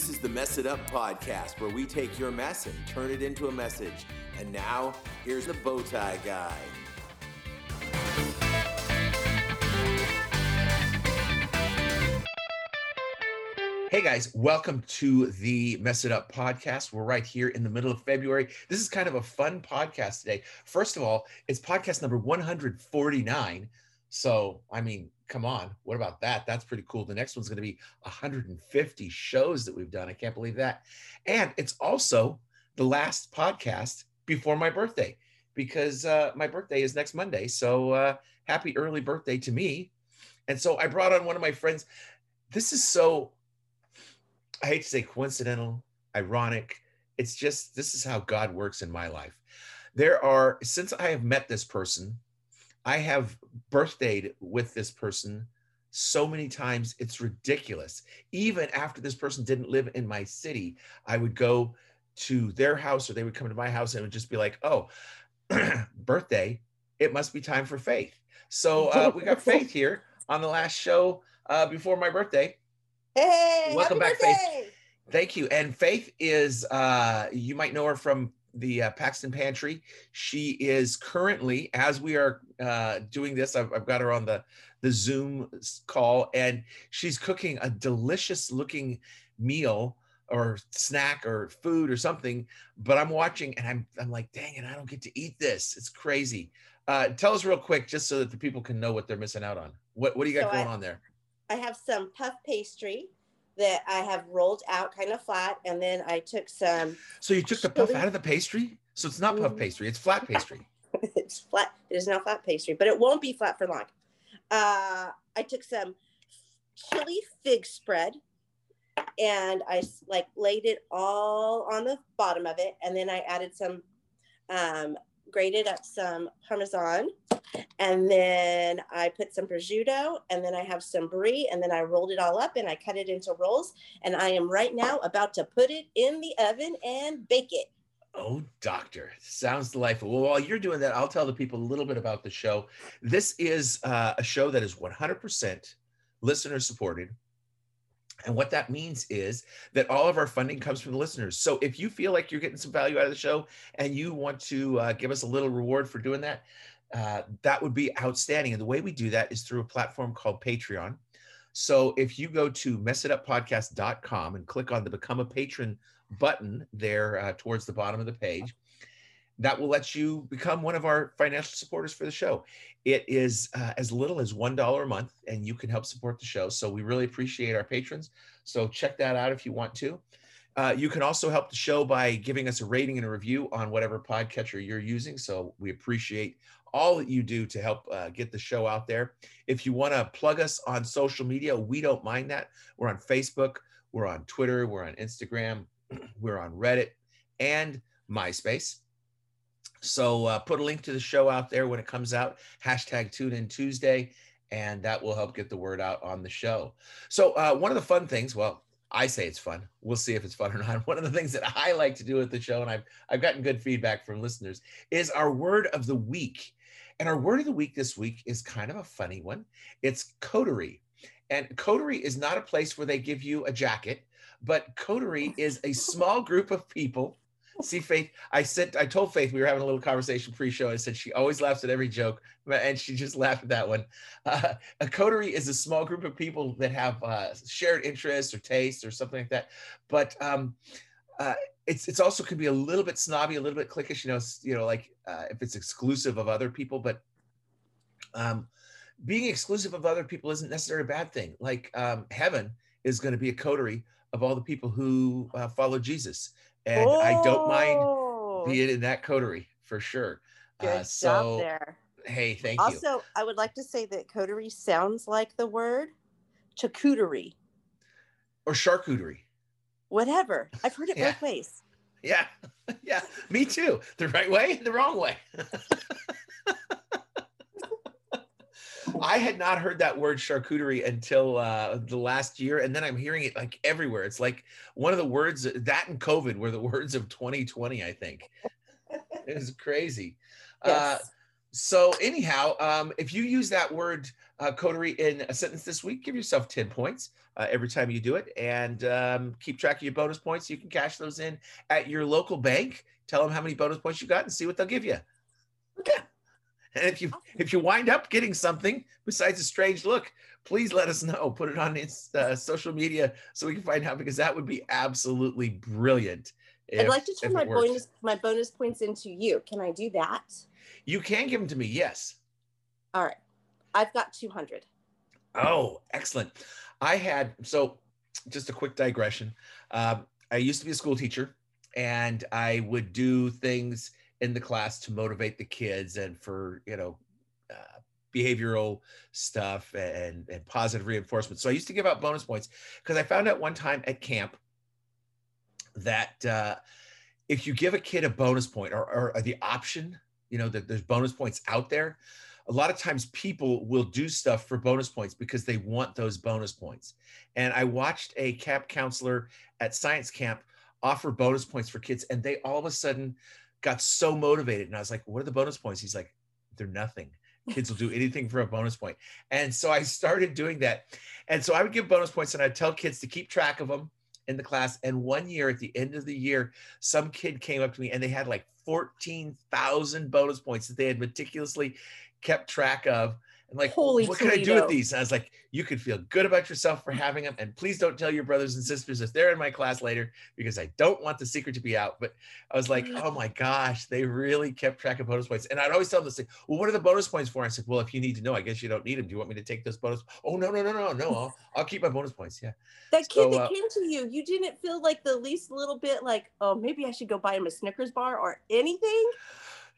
This is the Mess It Up podcast where we take your mess and turn it into a message. And now, here's the Bowtie Guy. Hey guys, welcome to the Mess It Up podcast. We're right here in the middle of February. This is kind of a fun podcast today. First of all, it's podcast number 149. So, I mean, come on. What about that? That's pretty cool. The next one's going to be 150 shows that we've done. I can't believe that. And it's also the last podcast before my birthday because uh, my birthday is next Monday. So, uh, happy early birthday to me. And so, I brought on one of my friends. This is so I hate to say coincidental, ironic. It's just this is how God works in my life. There are, since I have met this person, I have birthdayed with this person so many times, it's ridiculous. Even after this person didn't live in my city, I would go to their house or they would come to my house and it would just be like, oh, birthday, it must be time for faith. So uh, we got Faith here on the last show uh, before my birthday. Hey, Welcome back, birthday. Faith. Thank you. And Faith is, uh, you might know her from the uh, Paxton Pantry. She is currently, as we are uh, doing this, I've, I've got her on the the Zoom call, and she's cooking a delicious looking meal or snack or food or something. But I'm watching, and I'm I'm like, dang it, I don't get to eat this. It's crazy. Uh, tell us real quick, just so that the people can know what they're missing out on. What what do you got So going I- on there? I have some puff pastry that I have rolled out kind of flat, and then I took some. So you took the puff out of the pastry? So it's not puff Mhm. pastry, it's flat pastry. it's flat. It is now flat pastry, but it won't be flat for long. Uh, I took some chili fig spread, and I like laid it all on the bottom of it, and then I added some, um, grated up some parmesan, and then I put some prosciutto, and then I have some brie, and then I rolled it all up and I cut it into rolls, and I am right now about to put it in the oven and bake it. Oh, doctor, sounds delightful. Well, while you're doing that, I'll tell the people a little bit about the show. This is uh, a show that is 100% listener supported. And what that means is that all of our funding comes from the listeners. So if you feel like you're getting some value out of the show and you want to uh, give us a little reward for doing that, uh, that would be outstanding. And the way we do that is through a platform called Patreon. So if you go to messituppodcast.com and click on the Become a Patron button there uh, towards the bottom of the page, that will let you become one of our financial supporters for the show. It is uh, as little as $1 a month, and you can help support the show. So we really appreciate our patrons. So check that out if you want to. Uh, you can also help the show by giving us a rating and a review on whatever podcatcher you're using. So we appreciate all that you do to help uh, get the show out there. If you want to plug us on social media, we don't mind that. We're on Facebook, we're on Twitter, we're on Instagram, we're on Reddit, and MySpace. So uh, put a link to the show out there when it comes out. Hashtag Tune In Tuesday, and that will help get the word out on the show. So uh, one of the fun things, well, I say it's fun. We'll see if it's fun or not. One of the things that I like to do with the show, and I've I've gotten good feedback from listeners, is our word of the week. And our word of the week this week is kind of a funny one. It's coterie. And coterie is not a place where they give you a jacket, but coterie is a small group of people. See, Faith, I said, I told Faith we were having a little conversation pre-show. I said she always laughs at every joke, and she just laughed at that one. Uh, a coterie is a small group of people that have uh, shared interests or tastes or something like that. But um, uh, it's it's also could be a little bit snobby, a little bit cliquish. You know, you know, like uh, if it's exclusive of other people, but um, being exclusive of other people isn't necessarily a bad thing. Like um, heaven is going to be a coterie of all the people who uh, follow Jesus, and I don't mind Oh, being in that coterie for sure. Good Uh, job there. hey, thank you. Also, I would like to say that coterie sounds like the word charcuterie. Or charcuterie. Whatever. I've heard it Yeah. both ways. Yeah, yeah, me too. The right way, the wrong way. I had not heard that word charcuterie until uh, the last year, and then I'm hearing it like everywhere. It's like one of the words that and COVID were the words of 2020. I think it was crazy. Uh, so anyhow, um, if you use that word uh, coterie in a sentence this week, give yourself 10 points uh, every time you do it and um, keep track of your bonus points. You can cash those in at your local bank. Tell them how many bonus points you got and see what they'll give you. Okay. And if you if you wind up getting something besides a strange look, please let us know. Put it on uh, social media so we can find out because that would be absolutely brilliant. If, I'd like to turn my bonus my bonus points into you. Can I do that? You can give them to me. Yes. All right. I've got 200. Oh, excellent. I had, so just a quick digression. Um, I used to be a school teacher and I would do things in the class to motivate the kids and for, you know, uh, behavioral stuff and, and positive reinforcement. So I used to give out bonus points because I found out one time at camp that uh, if you give a kid a bonus point or, or the option, you know, that there's bonus points out there, a lot of times people will do stuff for bonus points because they want those bonus points. And I watched a camp counselor at science camp offer bonus points for kids, and they all of a sudden got so motivated. And I was like, What are the bonus points? He's like, They're nothing. Kids will do anything for a bonus point. And so I started doing that. And so I would give bonus points and I'd tell kids to keep track of them in the class. And one year at the end of the year, some kid came up to me and they had like 14,000 bonus points that they had meticulously kept track of. And like, Holy what Toledo. can I do with these? And I was like, you could feel good about yourself for having them. And please don't tell your brothers and sisters if they're in my class later, because I don't want the secret to be out. But I was like, oh my gosh, they really kept track of bonus points. And I'd always tell them, say, well, what are the bonus points for? I said, well, if you need to know, I guess you don't need them. Do you want me to take those bonus? Oh, no, no, no, no, no. I'll, I'll keep my bonus points. Yeah. That kid so, that uh, came to you, you didn't feel like the least little bit like, oh, maybe I should go buy him a Snickers bar or anything?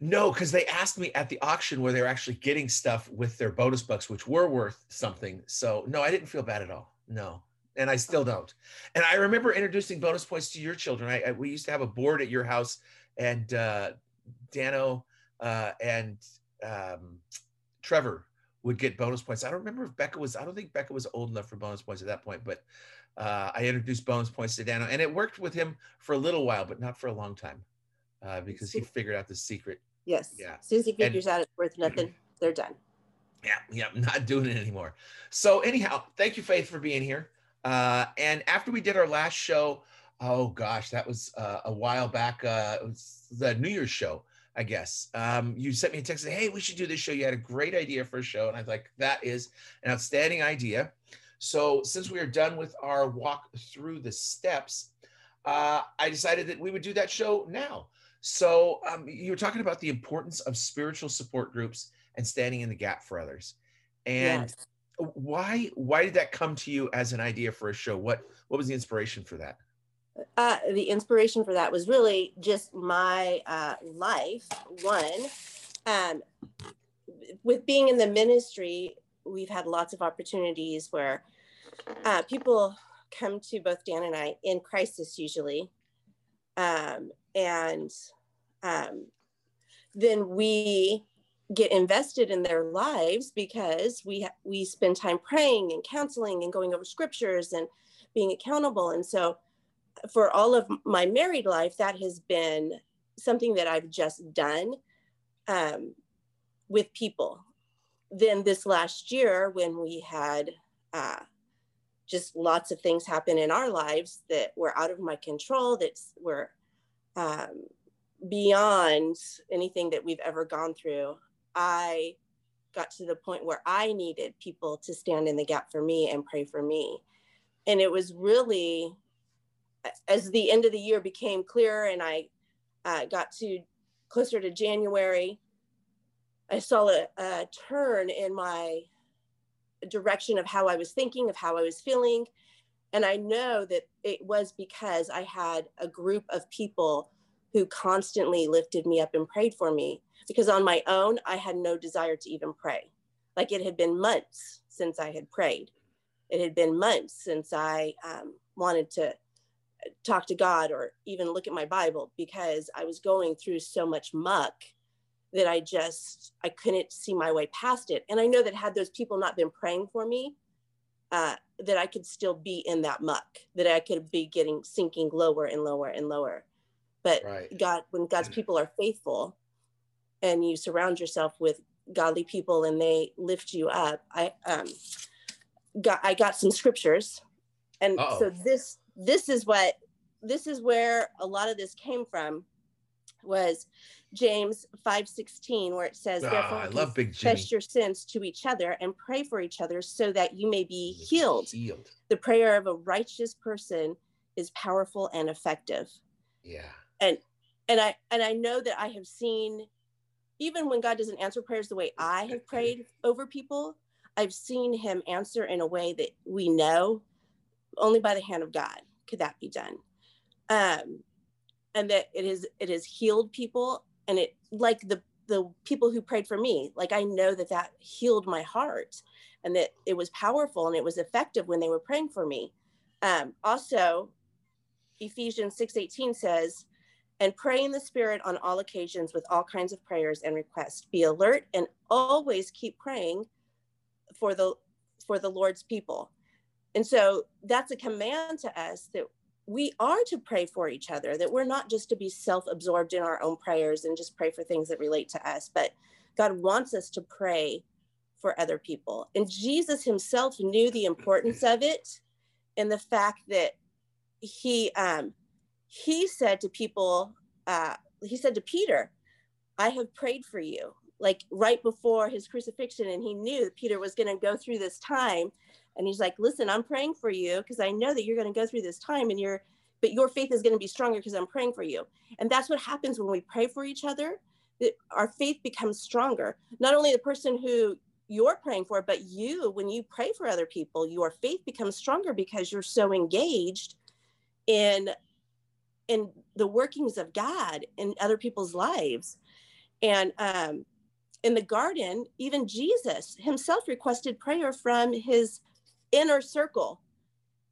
No, because they asked me at the auction where they were actually getting stuff with their bonus bucks, which were worth something. So no, I didn't feel bad at all. No, and I still don't. And I remember introducing bonus points to your children. I, I we used to have a board at your house, and uh, Dano uh, and um, Trevor would get bonus points. I don't remember if Becca was. I don't think Becca was old enough for bonus points at that point, but uh, I introduced bonus points to Dano, and it worked with him for a little while, but not for a long time, uh, because he figured out the secret Yes. Yeah. As soon as he figures and, out it's worth nothing, they're done. Yeah, yeah, not doing it anymore. So anyhow, thank you, Faith, for being here. Uh, and after we did our last show, oh gosh, that was uh, a while back. Uh, it was the New Year's show, I guess. Um, you sent me a text, saying, "Hey, we should do this show. You had a great idea for a show," and I was like, "That is an outstanding idea." So since we are done with our walk through the steps, uh, I decided that we would do that show now. So um, you were talking about the importance of spiritual support groups and standing in the gap for others. And yes. why why did that come to you as an idea for a show? What what was the inspiration for that? Uh, the inspiration for that was really just my uh, life. One, um, with being in the ministry, we've had lots of opportunities where uh, people come to both Dan and I in crisis usually, um, and um, then we get invested in their lives because we we spend time praying and counseling and going over scriptures and being accountable. And so for all of my married life that has been something that i've just done um, with people. Then this last year when we had uh, just lots of things happen in our lives that were out of my control that were um, beyond anything that we've ever gone through, I got to the point where I needed people to stand in the gap for me and pray for me. And it was really, as the end of the year became clearer and I uh, got to closer to January, I saw a, a turn in my direction of how I was thinking, of how I was feeling. And I know that it was because I had a group of people who constantly lifted me up and prayed for me because on my own, I had no desire to even pray. Like it had been months since I had prayed. It had been months since I um, wanted to talk to God or even look at my Bible because I was going through so much muck that I just I couldn't see my way past it. And I know that had those people not been praying for me, uh, that I could still be in that muck, that I could be getting sinking lower and lower and lower. But right. God, when God's people are faithful and you surround yourself with godly people and they lift you up. I um got I got some scriptures, and Uh-oh. so this this is what this is where a lot of this came from was James 5:16 where it says Ah, therefore I love Big confess your sins to each other and pray for each other so that you may be healed. Healed. The prayer of a righteous person is powerful and effective. Yeah. And and I and I know that I have seen even when God doesn't answer prayers the way I have prayed over people, I've seen him answer in a way that we know only by the hand of God could that be done. Um and that it is it has healed people and it like the the people who prayed for me like i know that that healed my heart and that it was powerful and it was effective when they were praying for me. Um, also ephesians 6.18 says and pray in the spirit on all occasions with all kinds of prayers and requests. Be alert and always keep praying for the for the lord's people. And so that's a command to us that we are to pray for each other, that we're not just to be self absorbed in our own prayers and just pray for things that relate to us, but God wants us to pray for other people. And Jesus himself knew the importance of it and the fact that he um he said to people uh he said to Peter, I have prayed for you. Like right before his crucifixion, and he knew that Peter was going to go through this time and he's like listen i'm praying for you because i know that you're going to go through this time and you're but your faith is going to be stronger because i'm praying for you. And that's what happens when we pray for each other. That our faith becomes stronger. Not only the person who you're praying for but you when you pray for other people your faith becomes stronger because you're so engaged in in the workings of god in other people's lives. And um in the garden even jesus himself requested prayer from his inner circle.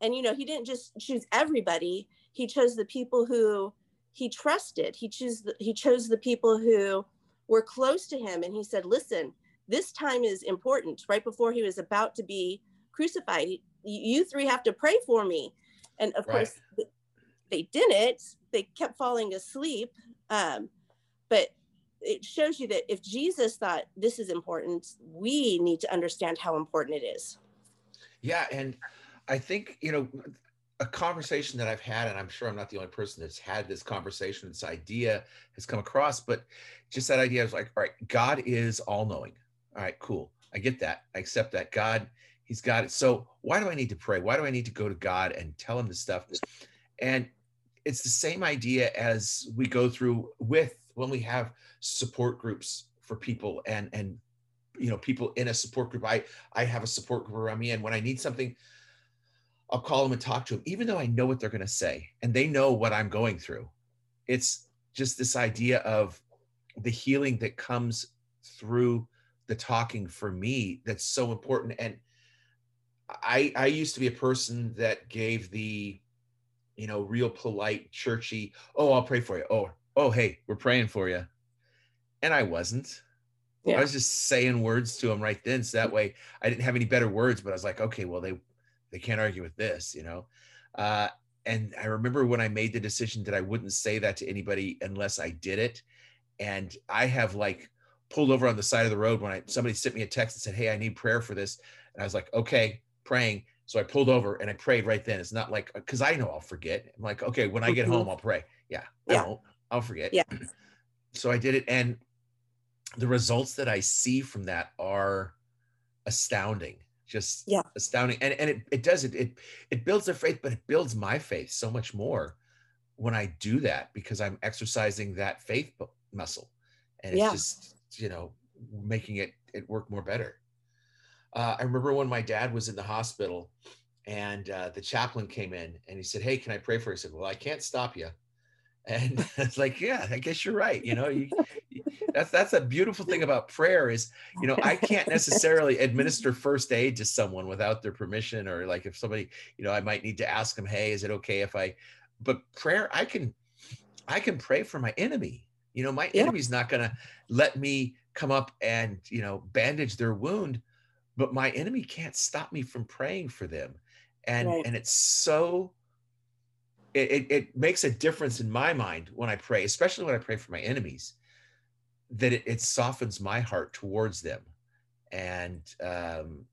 And you know he didn't just choose everybody. He chose the people who he trusted. He chose the, he chose the people who were close to him. And he said listen this time is important. Right before he was about to be crucified you three have to pray for me. And of Right. course they didn't. They kept falling asleep. Um, but it shows you that if jesus thought this is important we need to understand how important it is Yeah, and I think you know a conversation that I've had, and I'm sure I'm not the only person that's had this conversation. This idea has come across, but just that idea is like, all right, God is all knowing. All right, cool. I get that. I accept that. God, He's got it. So why do I need to pray? Why do I need to go to God and tell Him this stuff? And it's the same idea as we go through with when we have support groups for people and and you know people in a support group. I I have a support group around me, and when I need something, I'll call them and talk to them, even though I know what they're going to say and they know what I'm going through. It's just this idea of the healing that comes through the talking for me that's so important. And I I used to be a person that gave the, you know, real polite, churchy, oh, I'll pray for you. Oh, oh, hey, we're praying for you. And I wasn't. Yeah. I was just saying words to them right then. So that way I didn't have any better words, but I was like, okay, well, they they can't argue with this, you know. Uh, and I remember when I made the decision that I wouldn't say that to anybody unless I did it. And I have like pulled over on the side of the road when I somebody sent me a text and said, Hey, I need prayer for this. And I was like, okay, praying. So I pulled over and I prayed right then. It's not like because I know I'll forget. I'm like, okay, when I get Mhm. home, I'll pray. Yeah, I Yeah. won't. I'll forget. Yeah. So I did it, and the results that I see from that are astounding. Just Yeah. astounding. And and it, it does it, it it builds their faith, but it builds my faith so much more when I do that because I'm exercising that faith muscle. And it's Yeah. just, you know, making it it work more better. Uh, I remember when my dad was in the hospital and uh, the chaplain came in and he said, Hey, can I pray for you? I said, Well, I can't stop you. And it's like, yeah, I guess you're right. You know, you, you- that's that's a beautiful thing about prayer is, you know, I can't necessarily administer first aid to someone without their permission, or like if somebody, you know, I might need to ask them, hey, is it okay if I? But prayer, I can, I can pray for my enemy. You know, my Yeah. enemy's not gonna let me come up and you know bandage their wound, but my enemy can't stop me from praying for them, and Right. and it's so it, it, it makes a difference in my mind when I pray, especially when I pray for my enemies, that it, it softens my heart towards them. And um,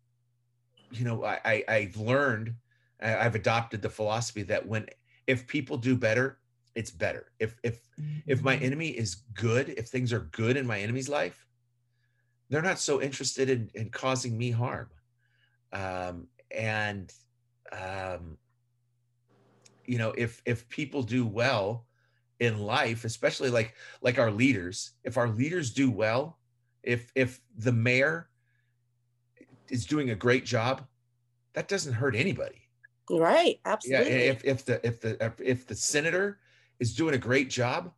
you know I, I i've learned I, i've adopted the philosophy that when if people do better it's better. If if if my enemy is good if things are good in my enemy's life they're not so interested in, in causing me harm. Um, and um, you know if if people do well in life especially like like our leaders if our leaders do well if if the mayor is doing a great job that doesn't hurt anybody Right. Absolutely. yeah if if the if the if, if the senator is doing a great job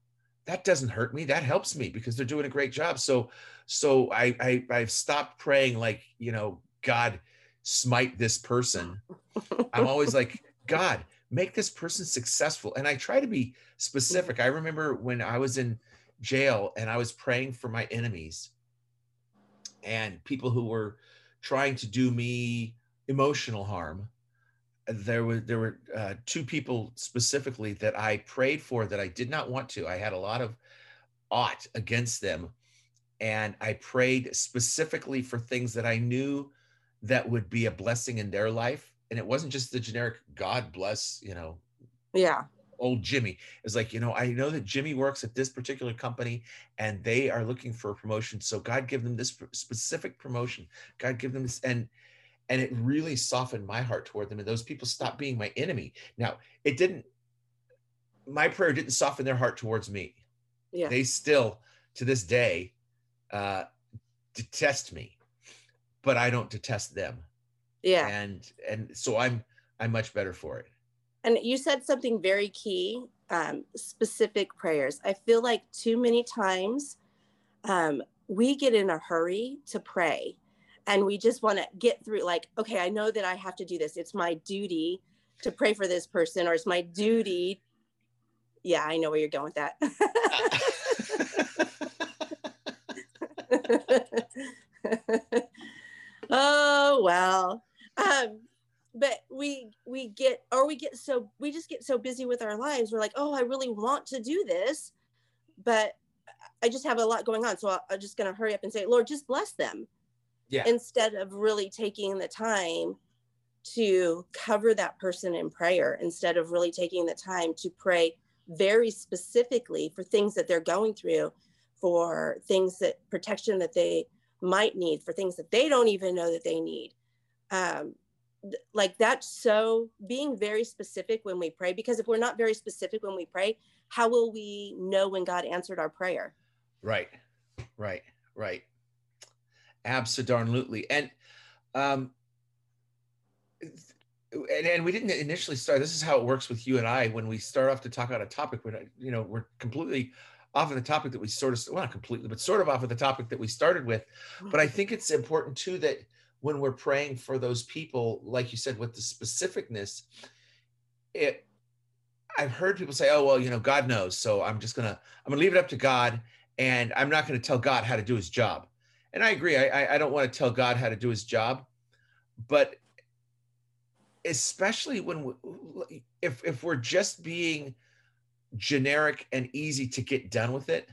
that doesn't hurt me that helps me because they're doing a great job so so i, I i've stopped praying like you know god smite this person i'm always like god make this person successful and i try to be specific i remember when i was in jail and i was praying for my enemies and people who were trying to do me emotional harm there were there were uh, two people specifically that I prayed for that I did not want to. I had a lot of ought against them, and I prayed specifically for things that I knew that would be a blessing in their life. And it wasn't just the generic God bless, you know, yeah. old Jimmy. It's like, you know, I know that Jimmy works at this particular company and they are looking for a promotion. So God give them this specific promotion. God give them this and and it really softened my heart toward them and those people stopped being my enemy. Now, it didn't my prayer didn't soften their heart towards me. Yeah. They still to this day uh detest me. But I don't detest them. Yeah. And and so I'm I'm much better for it. And you said something very key um, specific prayers. I feel like too many times um, we get in a hurry to pray and we just want to get through, like, okay, I know that I have to do this. It's my duty to pray for this person, or it's my duty. Yeah, I know where you're going with that. oh well um but we we get or we get so we just get so busy with our lives. We're like oh i really want to do this but i just have a lot going on so I- i'm just going to hurry up and say lord just bless them Yeah. instead of really taking the time to cover that person in prayer instead of really taking the time to pray very specifically for things that they're going through for things that protection that they might need for things that they don't even know that they need um, like that's so being very specific when we pray because if we're not very specific when we pray how will we know when god answered our prayer Right, right, right. Absolutely. And um and, and we didn't initially start. This is how it works with you and I when we start off to talk about a topic. When you know we're completely off of the topic that we sort of well not completely, but sort of off of the topic that we started with. But I think it's important too that when we're praying for those people, like you said, with the specificness, it I've heard people say, "Oh well, you know, God knows, so I'm just gonna I'm gonna leave it up to God, and I'm not gonna tell God how to do His job." And I agree. I I, don't want to tell God how to do His job, but especially when we, if if we're just being generic and easy to get done with it,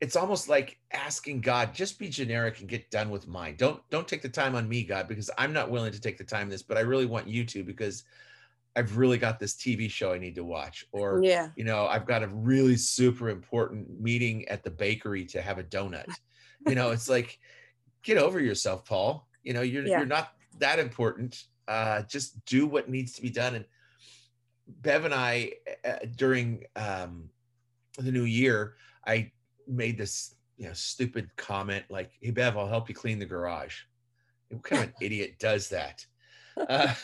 it's almost like asking God, just be generic and get done with mine. Don't don't take the time on me, God, because I'm not willing to take the time this, but I really want you to because I've really got this TV show I need to watch. Or yeah you know, I've got a really super important meeting at the bakery to have a donut. You know, it's like, get over yourself, Paul. You know, you're Yeah. you're not that important. Uh, just do what needs to be done. And Bev and I, uh, during um, the new year, I made this you know stupid comment like, "Hey Bev, I'll help you clean the garage." What kind of an idiot does that? Uh,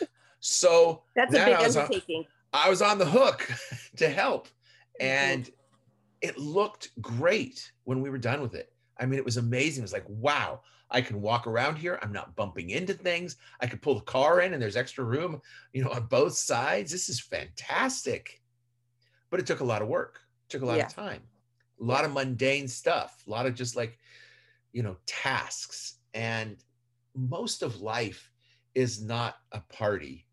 so that's a big I was on- undertaking I was on the hook to help. Mhm. And it looked great when we were done with it. I mean, it was amazing. It was like, wow, I can walk around here. I'm not bumping into things. I could pull the car in and there's extra room, you know, on both sides. This is fantastic. But it took a lot of work, took a lot Yeah. of time, a lot of mundane stuff, a lot of just like, you know, tasks. And most of life is not a party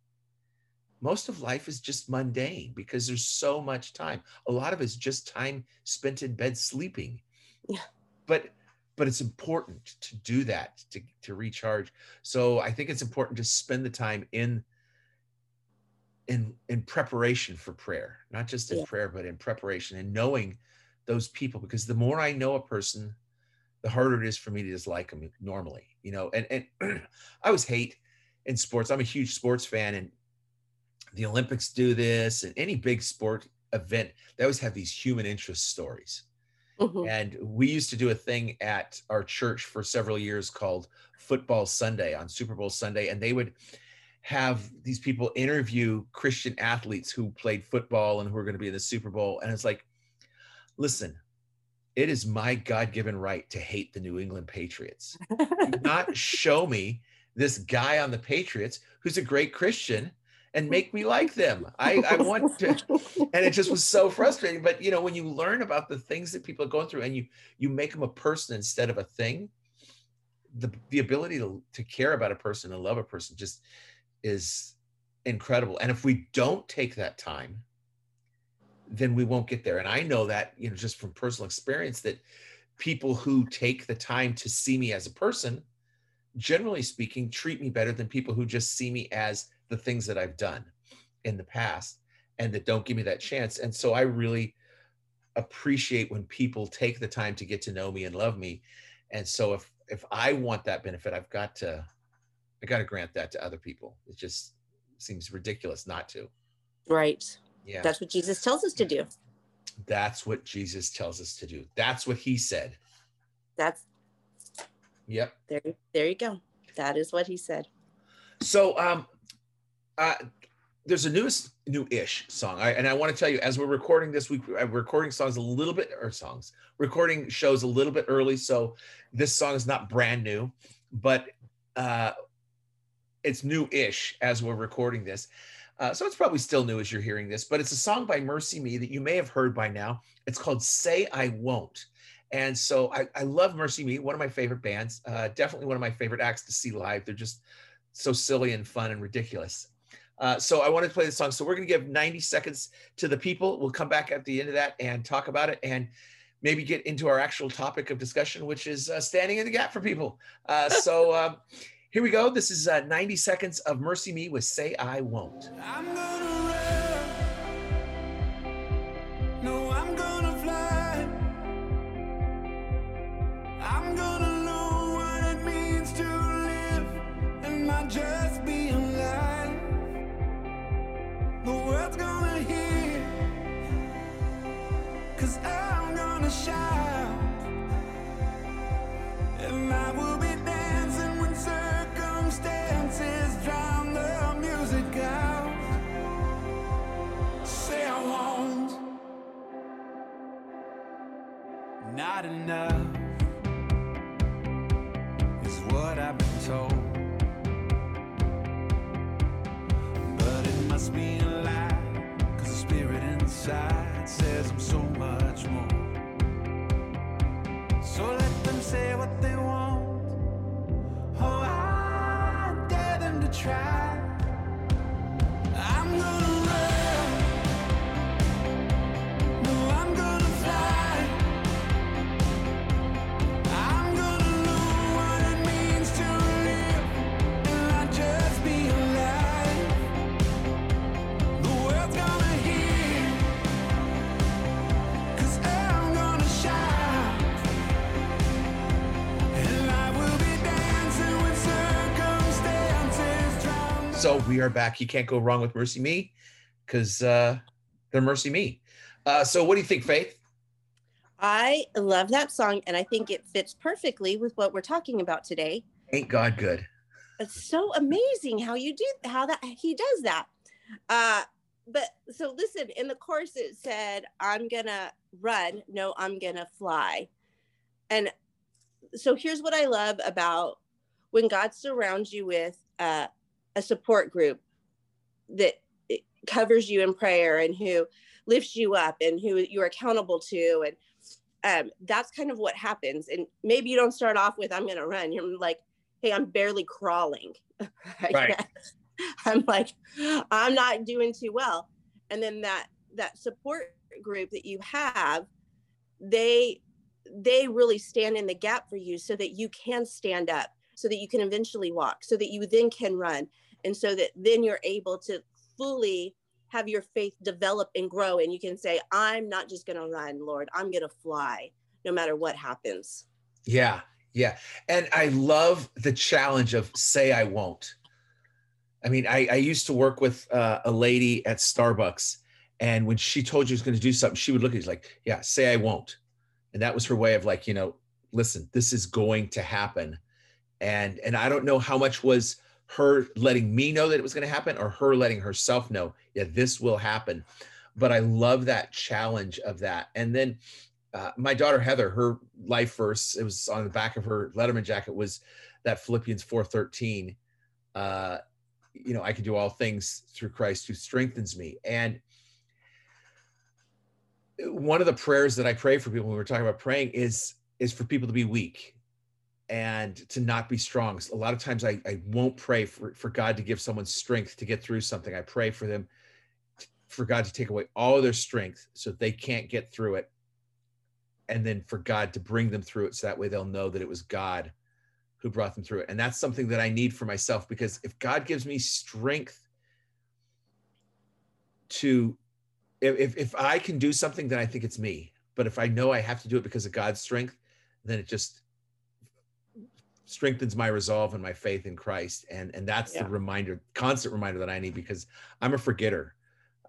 most of life is just mundane because there's so much time. A lot of it's just time spent in bed sleeping. Yeah. But but it's important to do that to to recharge. So I think it's important to spend the time in in in preparation for prayer, not just in Yeah. prayer, but in preparation and knowing those people because the more I know a person, the harder it is for me to dislike them normally, you know. And and I always hate in sports. I'm a huge sports fan, and the Olympics do this, and any big sport event, they always have these human interest stories. Mhm. And we used to do a thing at our church for several years called Football Sunday on Super Bowl Sunday. And they would have these people interview Christian athletes who played football and who are going to be in the Super Bowl. And it's like, listen, it is my God given right to hate the New England Patriots. Do not show me this guy on the Patriots who's a great Christian and make me like them. I, I want to and it just was so frustrating but you know when you learn about the things that people are going through and you you make them a person instead of a thing the the ability to, to care about a person and love a person just is incredible and if we don't take that time then we won't get there and i know that you know just from personal experience that people who take the time to see me as a person generally speaking treat me better than people who just see me as the things that i've done in the past and that don't give me that chance. And so I really appreciate when people take the time to get to know me and love me. And so if if I want that benefit, I've got to I got to grant that to other people. It just seems ridiculous not to. right. Yeah. That's what Jesus tells us to do. That's what Jesus tells us to do. That's what he said. That's Yep. there. There you go. That is what he said. So um uh there's a newest new-ish song I, and i want to tell you as we're recording this week we're recording songs a little bit or songs recording shows a little bit early so this song is not brand new but uh it's new-ish as we're recording this uh, so it's probably still new as you're hearing this but it's a song by mercy me that you may have heard by now it's called say i won't and so i, I love mercy me one of my favorite bands uh, definitely one of my favorite acts to see live they're just so silly and fun and ridiculous uh, so I wanted to play the song. So we're going to give 90 seconds to the people. We'll come back at the end of that and talk about it and maybe get into our actual topic of discussion, which is uh, standing in the gap for people. Uh, so um, here we go. This is uh, 90 seconds of Mercy Me with Say I Won't. Not enough So we are back. You can't go wrong with Mercy Me because uh, they're Mercy Me. Uh, so what do you think, Faith? I love that song, and I think it fits perfectly with what we're talking about today. Ain't God good? It's so amazing how you do how that he does that. Uh, but so listen, in the course it said, "I'm gonna run, no, I'm gonna fly," and so here's what I love about when God surrounds you with uh, a support group that covers you in prayer and who lifts you up and who you're accountable to. And um, that's kind of what happens. And maybe you don't start off with i'm gonna run. You're like hey i'm barely crawling. Right. i'm like i'm not doing too well. And then that that support group that you have they they really stand in the gap for you so that you can stand up so that you can eventually walk so that you then can run and so that then you're able to fully have your faith develop and grow and you can say i'm not just going to run lord i'm going to fly no matter what happens Yeah, yeah. And I love the challenge of say I won't. I mean, I, I used to work with uh, a lady at Starbucks, and when she told you she was going to do something, she would look at you like, yeah, say I won't. And that was her way of like, you know, listen, this is going to happen. And and I don't know how much was her letting me know that it was going to happen or her letting herself know, yeah, this will happen. But I love that challenge of that. And then uh, my daughter Heather, her life verse, it was on the back of her Letterman jacket, was that Philippians 4:13. Uh, you know, I can do all things through Christ who strengthens me. And one of the prayers that I pray for people when we're talking about praying is is for people to be weak and to not be strong. A lot of times I, I won't pray for, for God to give someone strength to get through something. I pray for them for God to take away all their strength so they can't get through it and then for God to bring them through it so that way they'll know that it was God who brought them through it. And that's something that I need for myself because if God gives me strength to if, if I can do something then I think it's me. But if I know I have to do it because of God's strength, then it just strengthens my resolve and my faith in Christ. And and that's Yeah. the reminder, constant reminder that I need because I'm a forgetter.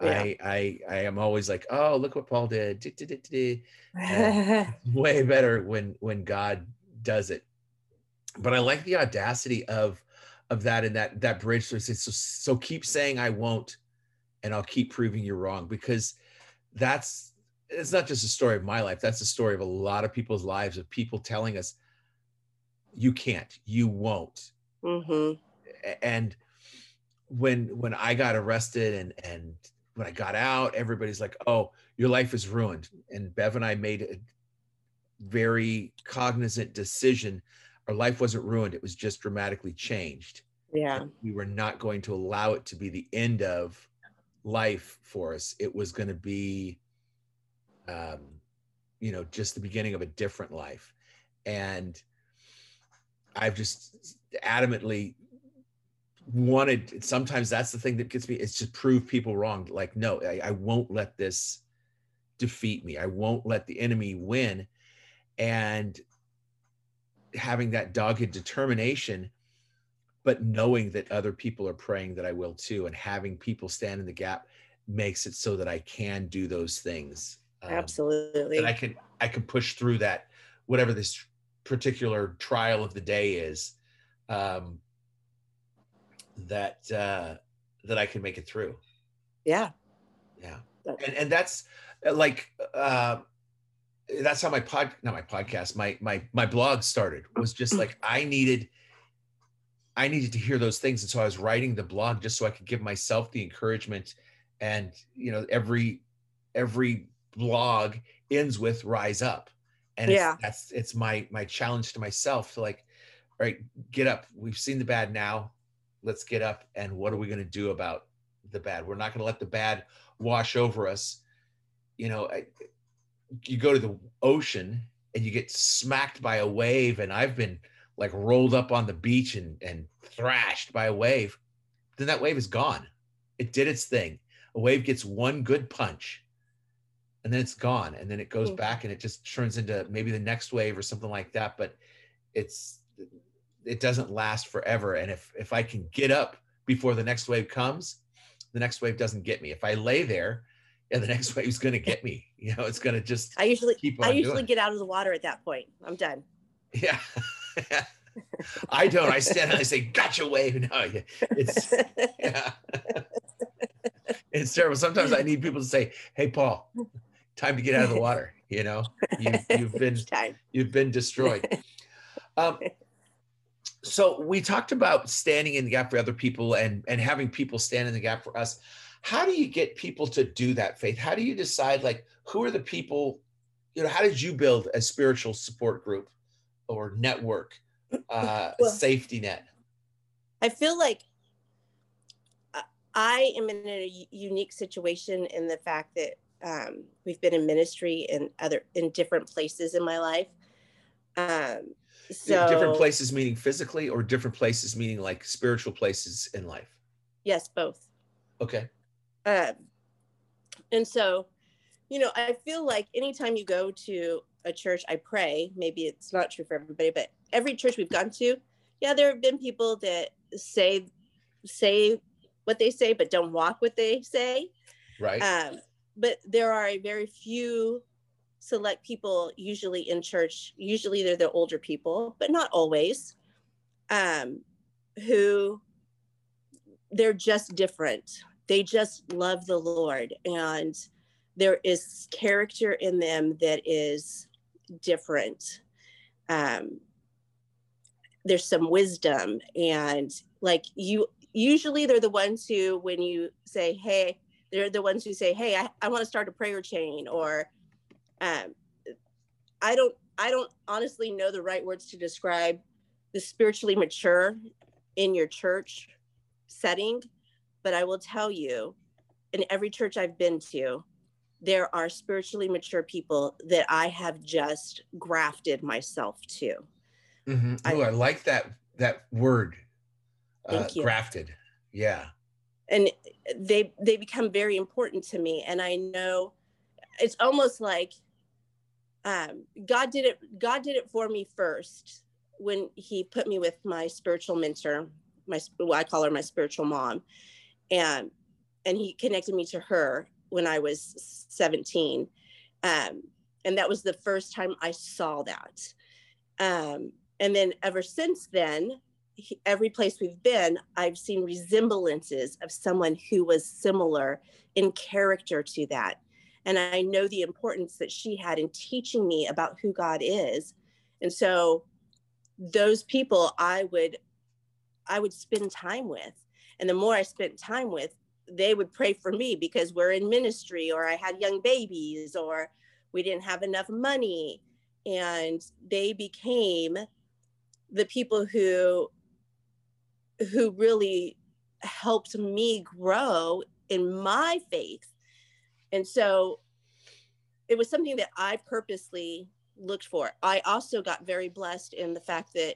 Yeah. I, I I am always like, oh, look what Paul did. Way better when when god does it but i like the audacity of of that and that that bridge so, so, so keep saying i won't and i'll keep proving you wrong because that's it's not just a story of my life that's a story of a lot of people's lives of people telling us you can't you won't. Hmm and when when i got arrested and and when i got out everybody's like oh your life is ruined. And bev and i made a very cognizant decision. Our life wasn't ruined. It was just dramatically changed. Yeah. We were not going to allow it to be the end of life for us. It was going to be um you know just the beginning of a different life. And i've just adamantly wanted sometimes that's the thing that gets me it's to prove people wrong. Like no I, I won't let this defeat me. I won't let the enemy win. And having that dogged determination but knowing that other people are praying that i will too and having people stand in the gap makes it so that i can do those things um, absolutely. and i can i can push through that whatever this particular trial of the day is um that uh that i can make it through. Yeah. Yeah. And and that's uh, like uh that's how my pod not my podcast my my my blog started was just like i needed i needed to hear those things. And so i was writing the blog just so i could give myself the encouragement. And you know every every blog ends with rise up and it's- Yeah. that's it's my my challenge to myself to like all right get up. We've seen the bad now. Let's get up and what are we going to do about the bad? We're not going to let the bad wash over us. You know I, you go to the ocean and you get smacked by a wave and i've been like rolled up on the beach and and thrashed by a wave then that wave is gone. It did its thing. A wave gets one good punch and then it's gone and then it goes Mhm. back and it just turns into maybe the next wave or something like that but it's it doesn't last forever and if if i can get up before the next wave comes the next wave doesn't get me. If i lay there yeah the next wave's going to get me you know it's going to just i usually i usually get out of the water at that point. I'm done. Yeah. I don't i stand and i say gotcha wave. No yeah, it's yeah. It's terrible. Sometimes i need people to say hey paul time to get out of the water you know? You, you've been you've been destroyed. Um, so we talked about standing in the gap for other people and and having people stand in the gap for us. How do you get people to do that faith? How do you decide like who are the people you know how did you build a spiritual support group or network uh Well- safety net? I feel like I- I am in a unique situation in the fact that um, we've been in ministry in other in different places in my life. Um, so different places meaning physically or different places meaning like spiritual places in life. Yes, both. Okay. Um, and so, you know, I feel like anytime you go to a church, I pray. Maybe it's not true for everybody, but every church we've gone to, yeah, there have been people that say say what they say, but don't walk what they say. Right. Um, but there are a very few select people usually in church. Usually they're the older people, but not always. Um, who they're just different. They just love the Lord, and there is character in them that is different. Um, there's some wisdom, and like you, usually they're the ones who, when you say, "Hey," they're the ones who say, "Hey, I, I want to start a prayer chain," or um, I don't, I don't honestly know the right words to describe the spiritually mature in your church setting, but I will tell you, in every church I've been to, there are spiritually mature people that I have just grafted myself to. Mhm. I- Oh, I like that that word. Uh, grafted. Yeah. And they they become very important to me. And i know it's almost like um, god did it god did it for me first when he put me with my spiritual mentor my well, i call her my spiritual mom. And and he connected me to her when i was 17 um, and that was the first time i saw that. Um, and then ever since then every place we've been, I've seen resemblances of someone who was similar in character to that. And I know the importance that she had in teaching me about who God is. And so those people I would I would spend time with. And the more I spent time with, they would pray for me because we're in ministry or I had young babies or we didn't have enough money. And they became the people who who really helped me grow in my faith. And so it was something that I purposely looked for. I also got very blessed in the fact that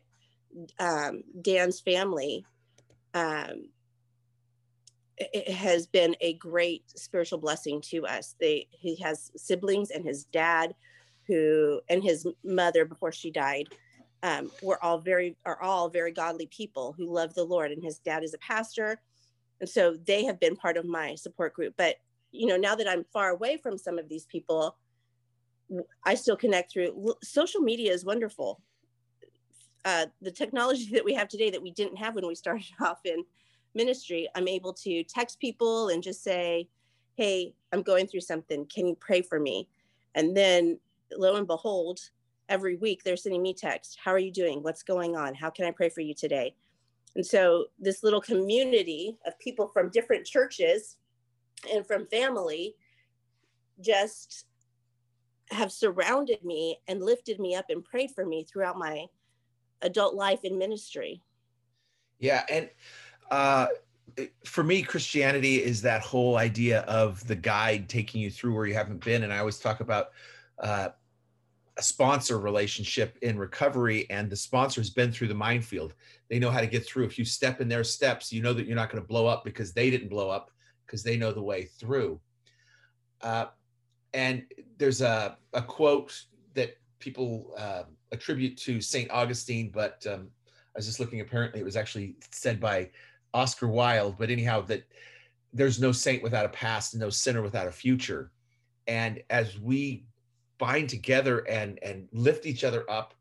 um, Dan's family um, it has been a great spiritual blessing to us. They he has siblings and his dad who and his mother before she died um, we're all very are all very godly people who love the Lord, and his dad is a pastor, and so they have been part of my support group. But you know, now that I'm far away from some of these people, I still connect through social media is wonderful. Uh, the technology that we have today that we didn't have when we started off in ministry, I'm able to text people and just say, "Hey, I'm going through something. Can you pray for me?" And then, lo and behold, every week they're sending me text how are you doing? What's going on? How can i pray for you today? And so this little community of people from different churches and from family just have surrounded me and lifted me up and prayed for me throughout my adult life in ministry. Yeah, and uh, for me, Christianity is that whole idea of the guide taking you through where you haven't been. And I always talk about uh, a sponsor relationship in recovery, and the sponsor has been through the minefield. They know how to get through. If you step in their steps, you know that you're not going to blow up because they didn't blow up because they know the way through. Uh, and there's a, a quote that people uh, attribute to St. Augustine, but um, I was just looking, apparently it was actually said by Oscar Wilde, but anyhow, that there's no saint without a past and no sinner without a future. And as we bind together and and lift each other up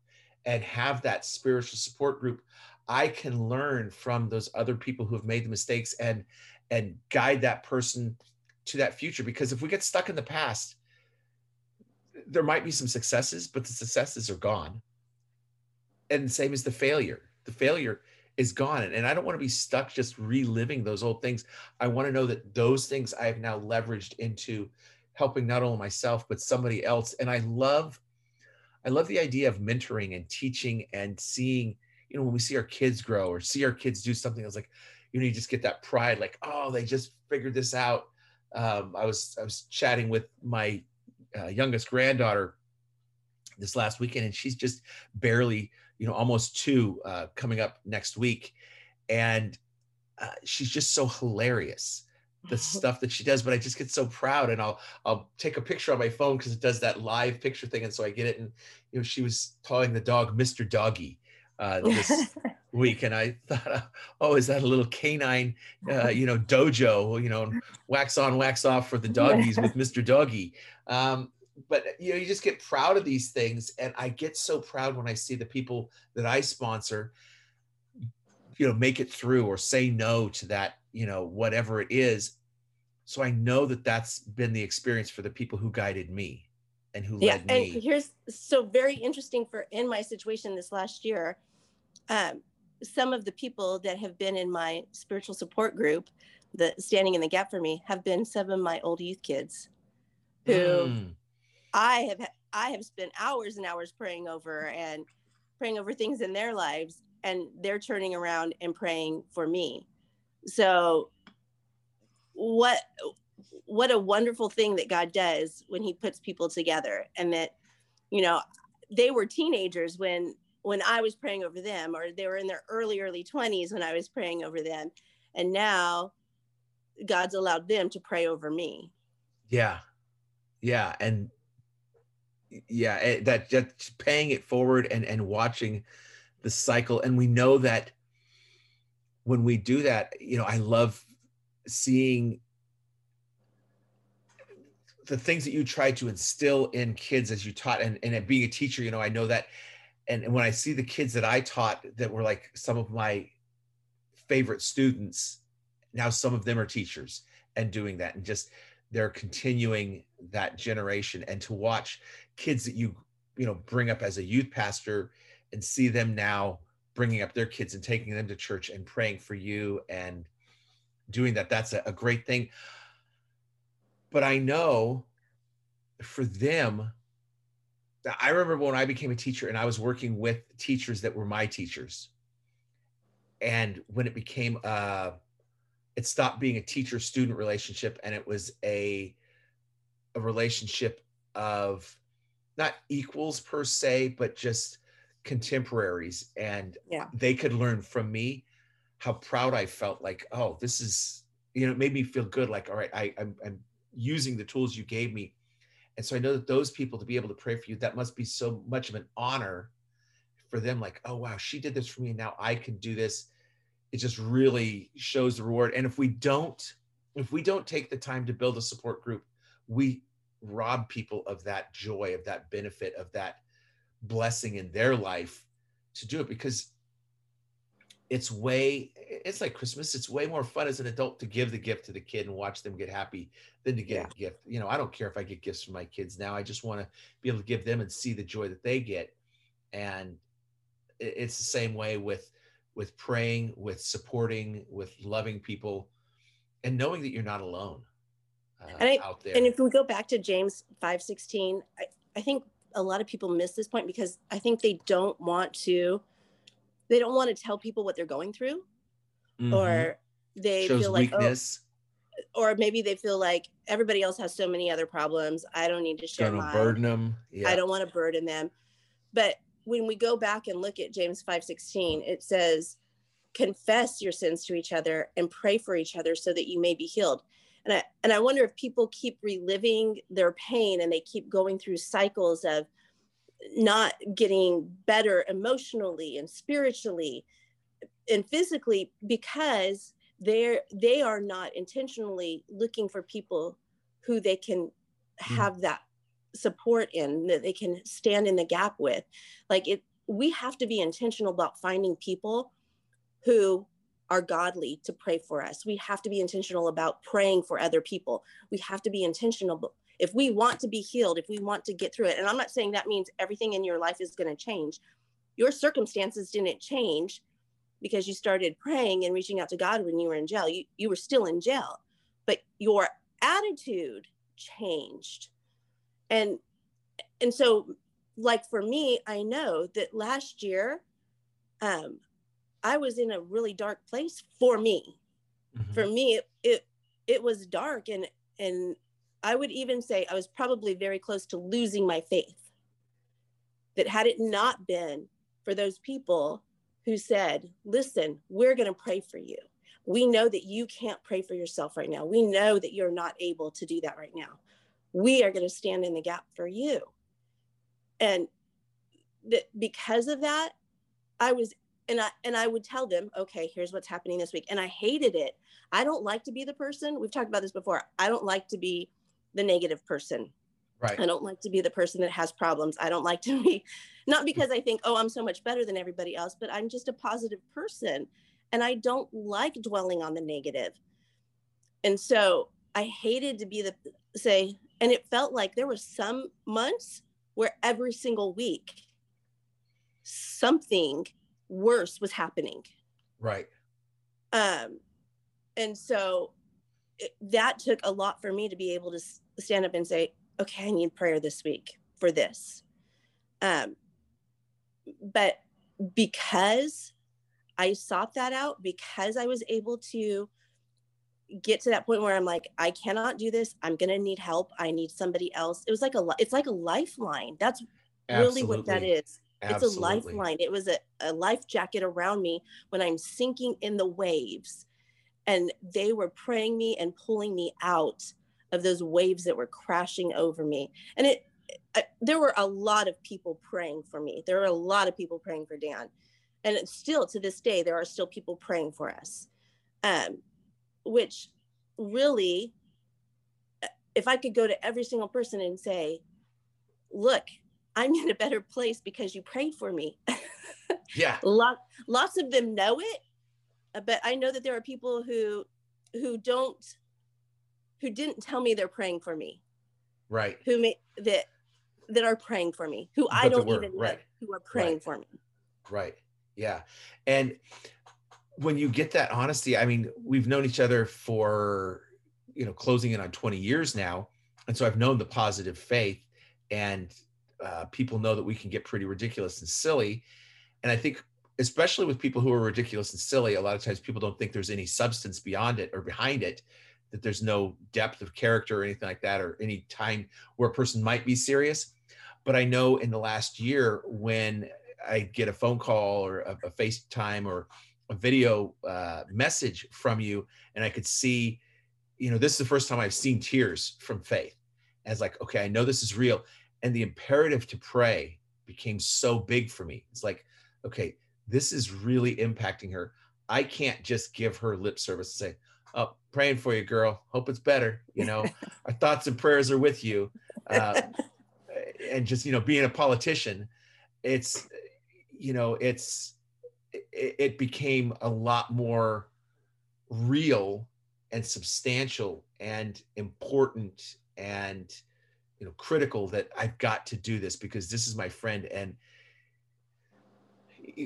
and have that spiritual support group, I can learn from those other people who have made the mistakes and and guide that person to that future. Because if we get stuck in the past, there might be some successes, but the successes are gone. And same as the failure. The failure is gone. And, I don't want to be stuck just reliving those old things. I want to know that those things I have now leveraged into helping not only myself, but somebody else. And I love, I love the idea of mentoring and teaching and seeing, you know, when we see our kids grow or see our kids do something, it's like, you know, you just get that pride, like, oh, they just figured this out. um, I was I was chatting with my uh, youngest granddaughter this last weekend, and she's just barely, you know, almost two, uh, coming up next week, and uh, she's just so hilarious the stuff that she does but i just get so proud and i'll i'll take a picture on my phone because it does that live picture thing and so i get it and you know she was calling the dog mr doggy uh, this week and i thought uh, oh is that a little canine uh, you know dojo you know wax on wax off for the doggies with mr doggy? Um, but you know you just get proud of these things and i get so proud when i see the people that i sponsor you know make it through or say no to that you know whatever it is. So i know that that's been the experience for the people who guided me and who yeah led and here's so very interesting for in my situation this last year um, some of the people that have been in my spiritual support group the standing in the gap for me have been some of my old youth kids who Mm, i have i have spent hours and hours praying over and praying over things in their lives and they're turning around and praying for me so what what a wonderful thing that god does when he puts people together and that you know they were teenagers when when i was praying over them or they were in their early early 20s when i was praying over them. And now god's allowed them to pray over me. Yeah. Yeah. And yeah eh, that just paying it forward and and watching the cycle. And we know that when we do that you know i love seeing the things that you try to instill in kids as you taught and, and being a teacher you know i know that and, and when i see the kids that i taught that were like some of my favorite students now some of them are teachers and doing that and just they're continuing that generation and to watch kids that you you know bring up as a youth pastor and see them now bringing up their kids and taking them to church and praying for you and doing that that's a, a great thing. But i know for them i remember when i became a teacher and i was working with teachers that were my teachers. And when it became uh it stopped being a teacher student relationship and it was a a relationship of not equals per se but just contemporaries and Yeah. they could learn from me how proud i felt like oh this is you know it made me feel good like all right I, I'm, I'm using the tools you gave me. And so i know that those people to be able to pray for you that must be so much of an honor for them like oh wow she did this for me and now i can do this. It just really shows the reward. And if we don't if we don't take the time to build a support group we rob people of that joy of that benefit of that blessing in their life to do it because it's way it's like christmas. It's way more fun as an adult to give the gift to the kid and watch them get happy than to get Yeah. a gift. You know i don't care if i get gifts from my kids now. I just want to be able to give them and see the joy that they get. And it's the same way with with praying with supporting with loving people and knowing that you're not alone uh, And I- out there. And if we go back to James 5:16, I, I think a lot of people miss this point because I think they don't want to they don't want to tell people what they're going through Mhm. or they shows feel like oh, or maybe they feel like everybody else has so many other problems. I don't need to share mine. burden them yeah I don't want to burden them. But when we go back and look at James 5:16, it says, "Confess your sins to each other and pray for each other so that you may be healed." And I and I wonder if people keep reliving their pain and they keep going through cycles of not getting better emotionally and spiritually and physically because they're they are not intentionally looking for people who they can mm. have that support in that they can stand in the gap with. Like it we have to be intentional about finding people who are godly to pray for us. We have to be intentional about praying for other people. We have to be intentional if we want to be healed if we want to get through it and i'm not saying that means everything in your life is going to change. Your circumstances didn't change because you started praying and reaching out to god when you were in jail. You, you were still in jail but your attitude changed. And and so like for me i know that last year um i was in a really dark place for me Mhm. for me it, it it was dark and and I would even say I was probably very close to losing my faith. That had it not been for those people who said, listen, we're going to pray for you. We know that you can't pray for yourself right now. We know that you're not able to do that right now. We are going to stand in the gap for you. And that because of that, I was and I and I would tell them, okay, here's what's happening this week. And I hated it. I don't like to be the person. We've talked about this before. I don't like to be the negative person. Right. I don't like to be the person that has problems. I don't like to be, not mm. because I think, oh, I'm so much better than everybody else, but I'm just a positive person. And I don't like dwelling on the negative. And so I hated to be the, say, and it felt like there were some months where every single week something worse was happening. Right. Um, and so it, that took a lot for me to be able to s- stand up and say, okay, I need prayer this week for this. Um, but because I sought that out, because I was able to get to that point where I'm like, I cannot do this. I'm gonna need help. I need somebody else. It was like a, it's like a lifeline. That's really what that Absolutely. It's a lifeline. It was a, a life jacket around me when I'm sinking in the waves. And they were praying me and pulling me out of those waves that were crashing over me. And it, I, there were a lot of people praying for me. There were a lot of people praying for Dan. And it's still to this day, there are still people praying for us. Um, which really, uh, if I could go to every single person and say, look, I'm in a better place because you prayed for me. Yeah. lot lots of them know it uh, but i know that there are people who who don't who didn't tell me they're praying for me Right. who may that that are praying for me who i But there don't were, even know right. who are praying Right. for me Right. Yeah. And when you get that honesty, I mean, we've known each other for, you know, closing in on 20 years now. And so I've known the positive faith and uh, people know that we can get pretty ridiculous and silly. And I think, especially with people who are ridiculous and silly, a lot of times people don't think there's any substance beyond it or behind it, that there's no depth of character or anything like that, or any time where a person might be serious. But I know in the last year when I get a phone call or a, a FaceTime or a video uh, message from you, and I could see, you know, this is the first time I've seen tears from faith. As like, okay, I know this is real, and the imperative to pray became so big for me. It's like, okay, this is really impacting her. I can't just give her lip service and say, "Oh, praying for you, girl. Hope it's better." You know, our thoughts and prayers are with you. Uh, and just you know, being a politician, it's you know, it's it, it became a lot more real and substantial and important and you know critical that I've got to do this because this is my friend. And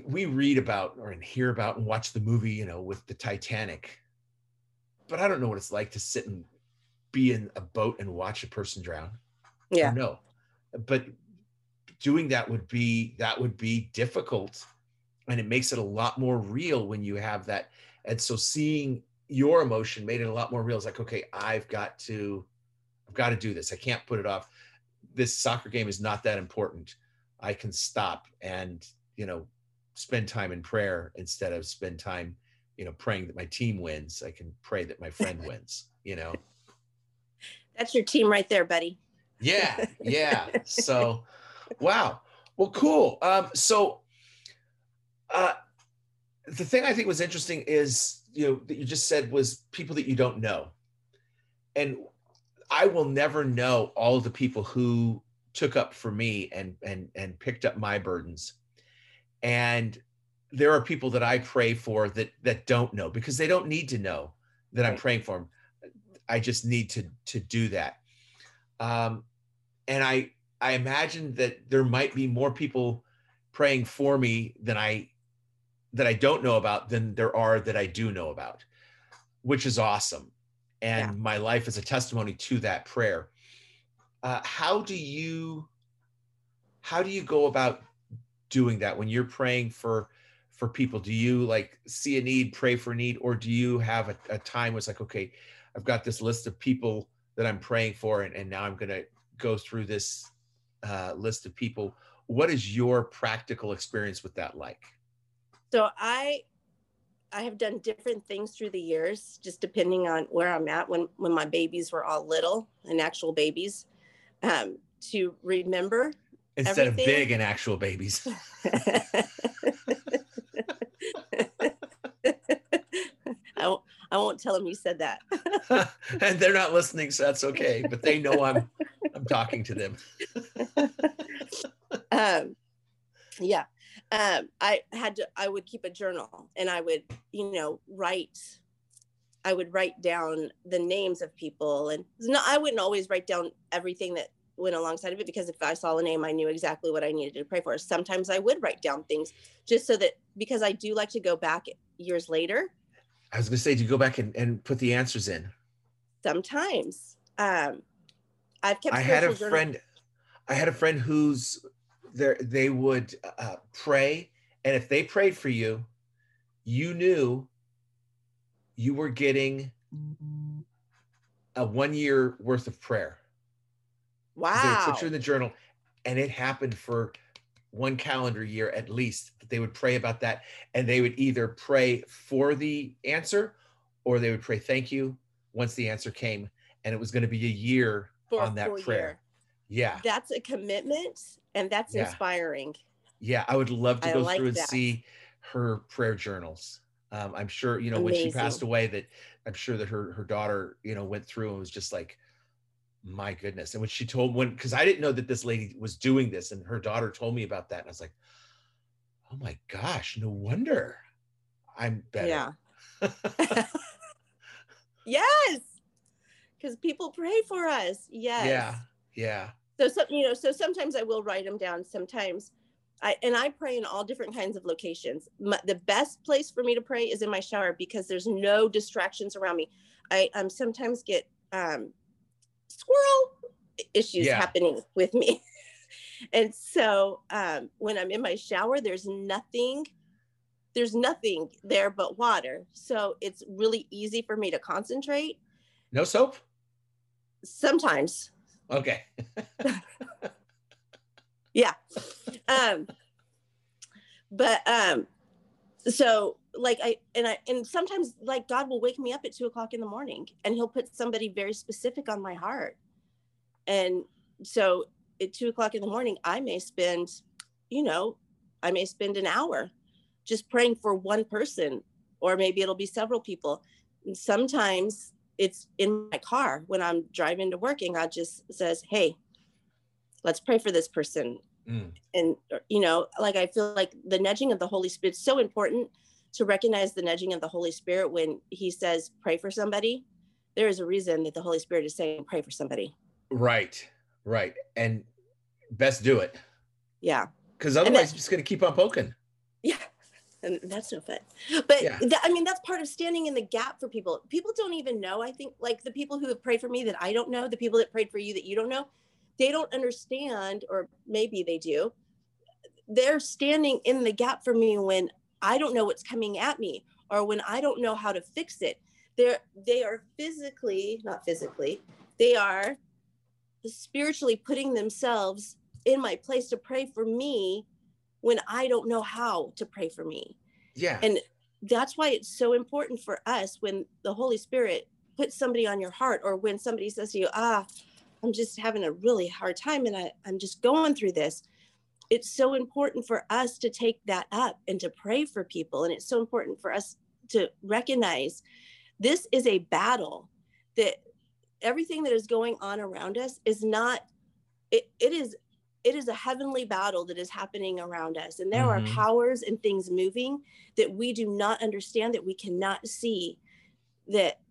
we read about or and hear about and watch the movie you know with the Titanic. But I don't know what it's like to sit and be in a boat and watch a person drown. Yeah. no but doing that would be that would be difficult. And it makes it a lot more real when you have that. And so seeing your emotion made it a lot more real. It's like okay i've got to i've got to do this. I can't put it off. This soccer game is not that important. I can stop and you know spend time in prayer instead of spend time you know praying that my team wins. I can pray that my friend wins you know? That's your team right there buddy. Yeah yeah. So wow. Well cool. Um so uh the thing i think was interesting is you know that you just said was people that you don't know. And i will never know all the people who took up for me and and and picked up my burdens. And there are people that i pray for that that don't know because they don't need to know that i'm praying for them i just need to to do that. Um and i i imagine that there might be more people praying for me than i that i don't know about than there are that i do know about which is awesome and Yeah. my life is a testimony to that prayer uh, how do you how do you go about doing that when you're praying for for people do you like see a need pray for a need or do you have a, a time where it's like okay i've got this list of people that I'm praying for, and, and now I'm going to go through this uh, list of people. What is your practical experience with that like? So I I have done different things through the years, just depending on where I'm at when when my babies were all little and actual babies, um, to remember. Instead of big and actual babies. I won't, I won't tell them you said that. and they're not listening, so that's okay. But they know I'm I'm talking to them. um, yeah, um, I had to. I would keep a journal, and I would, you know, write. I would write down the names of people, and no, I wouldn't always write down everything that went alongside of it because if I saw a name, I knew exactly what I needed to pray for. Sometimes I would write down things just so that because I do like to go back years later. I was gonna say, do you go back and, and put the answers in? Sometimes um, I've kept. I had a journal- friend. I had a friend who's there. They would uh, pray, and if they prayed for you, you knew you were getting a one year worth of prayer. 'Cause They would Wow. put you in the journal, and it happened for one calendar year at least. that They would pray about that, and they would either pray for the answer, or they would pray thank you once the answer came, and it was going to be a year for on that prayer. Yeah, That's a commitment, and that's Yeah. inspiring. yeah. I would love to I go like through and that. see her prayer journals. Um, I'm sure you know when she passed away that I'm sure that her her daughter you know went through and was just like, my goodness. And when she told when because I didn't know that this lady was doing this, and her daughter told me about that, and I was like, oh my gosh, no wonder I'm better. Yeah. Yes. Because people pray for us. Yes. yeah, yeah, So some, you know, so sometimes I will write them down. Sometimes I and I pray in all different kinds of locations. My, the best place for me to pray is in my shower because there's no distractions around me. I um sometimes get um squirrel issues Yeah. happening with me. and so um when I'm in my shower, there's nothing there's nothing there but water. So it's really easy for me to concentrate. no soap. Sometimes Okay, yeah. Um but um so like i and i and sometimes like god will wake me up at two o'clock in the morning and he'll put somebody very specific on my heart. And so at two o'clock in the morning i may spend you know i may spend an hour just praying for one person or maybe it'll be several people. And sometimes it's in my car when i'm driving to work and god just says hey let's pray for this person. Mm, and you know like i feel like the nudging of the holy spirit is so important to recognize the nudging of the holy spirit when he says pray for somebody. There is a reason that the holy spirit is saying pray for somebody. Right, right, and best do it. Yeah. Because otherwise, you're just gonna keep on poking. And that's no fun. But Yeah. that, i mean that's part of standing in the gap for people. People don't even know i think like the people who have prayed for me that i don't know the people that prayed for you that you don't know they don't understand or maybe they do they're standing in the gap for me when i don't know what's coming at me or when i don't know how to fix it. They're they are physically not physically they are spiritually putting themselves in my place to pray for me when i don't know how to pray for me Yeah, and that's why it's so important for us when the Holy Spirit puts somebody on your heart or when somebody says to you, ah, I'm just having a really hard time and I, I'm just going through this. It's so important for us to take that up and to pray for people. And it's so important for us to recognize this is a battle that everything that is going on around us is not, it, it is it is a heavenly battle that is happening around us and there Mhm. are powers and things moving that we do not understand that we cannot see that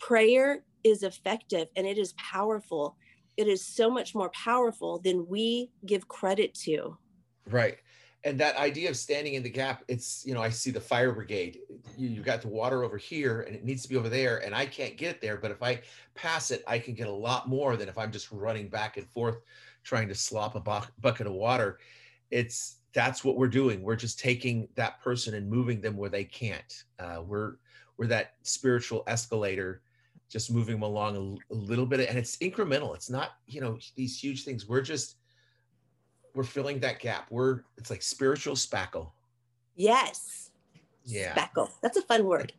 prayer is effective and it is powerful it is so much more powerful than we give credit to Right. And that idea of standing in the gap, it's, you know, I see the fire brigade. You, you got the water over here and it needs to be over there, and I can't get there. But if I pass it, I can get a lot more than if I'm just running back and forth trying to slop a bu- bucket of water. It's that's what we're doing. We're just taking that person and moving them where they can't. Uh, we're we're that spiritual escalator just moving them along a l- a, little bit and it's incremental it's not you know these huge things we're just we're filling that gap we're it's like spiritual spackle Yes. yeah Spackle. That's a fun word.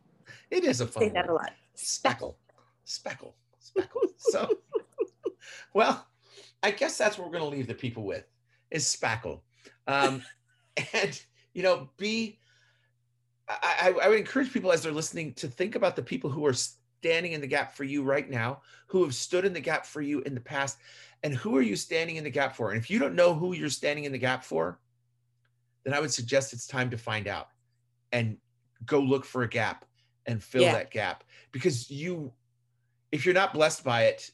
it is a fun word. Say that a lot. speckle speckle speckle so well i guess that's what we're going to leave the people with is spackle. Um and you know be I, I would encourage people as they're listening to think about the people who are standing in the gap for you right now who have stood in the gap for you in the past and who are you standing in the gap for? And if you don't know who you're standing in the gap for then i would suggest it's time to find out and go look for a gap and fill Yeah. that gap. Because you if you're not blessed by it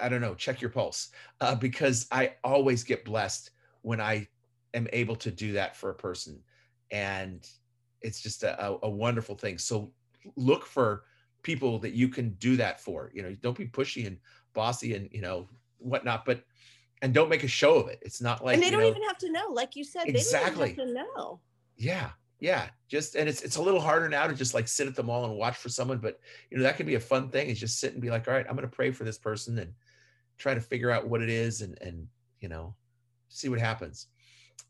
i don't know check your pulse uh, because i always get blessed when i am able to do that for a person and it's just a, a, wonderful thing so look for people that you can do that for you know don't be pushy and bossy and you know whatnot but and don't make a show of it it's not like and they don't know, even have to know. Like you said, Exactly. they don't even have to know. yeah yeah just and it's it's a little harder now to just like sit at the mall and watch for someone but you know that can be a fun thing is just sit and be like all right i'm going to pray for this person and try to figure out what it is and and you know see what happens.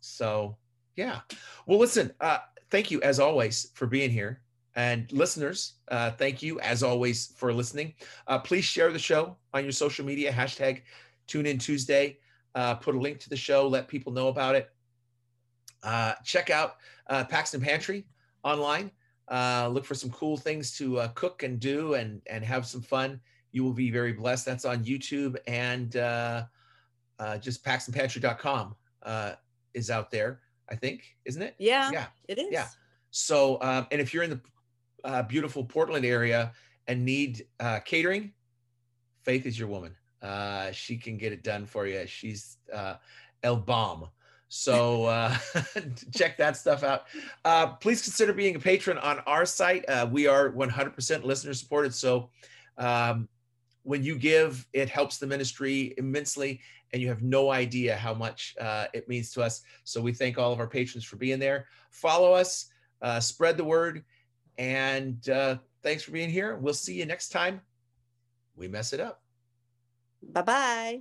So yeah. Well listen uh thank you as always for being here. And listeners uh thank you as always for listening. Uh please share the show on your social media hashtag tune in tuesday. Uh put a link to the show let people know about it. Uh check out uh, Paxton Pantry online. Uh, look for some cool things to uh, cook and do and and have some fun. You will be very blessed. That's on YouTube and uh, uh, just PaxtonPantry.com uh, is out there. I think, isn't it? Yeah, Yeah. it is. Yeah. So, um, and if you're in the uh, beautiful Portland area and need uh, catering, Faith is your woman. Uh, she can get it done for you. She's uh, El Bomb. So uh, check that stuff out. Uh, please consider being a patron on our site. Uh, we are 100% listener supported. So um, when you give, it helps the ministry immensely, and you have no idea how much uh, it means to us. So we thank all of our patrons for being there. Follow us, uh, spread the word, and uh, thanks for being here. We'll see you next time. We mess it up. Bye bye.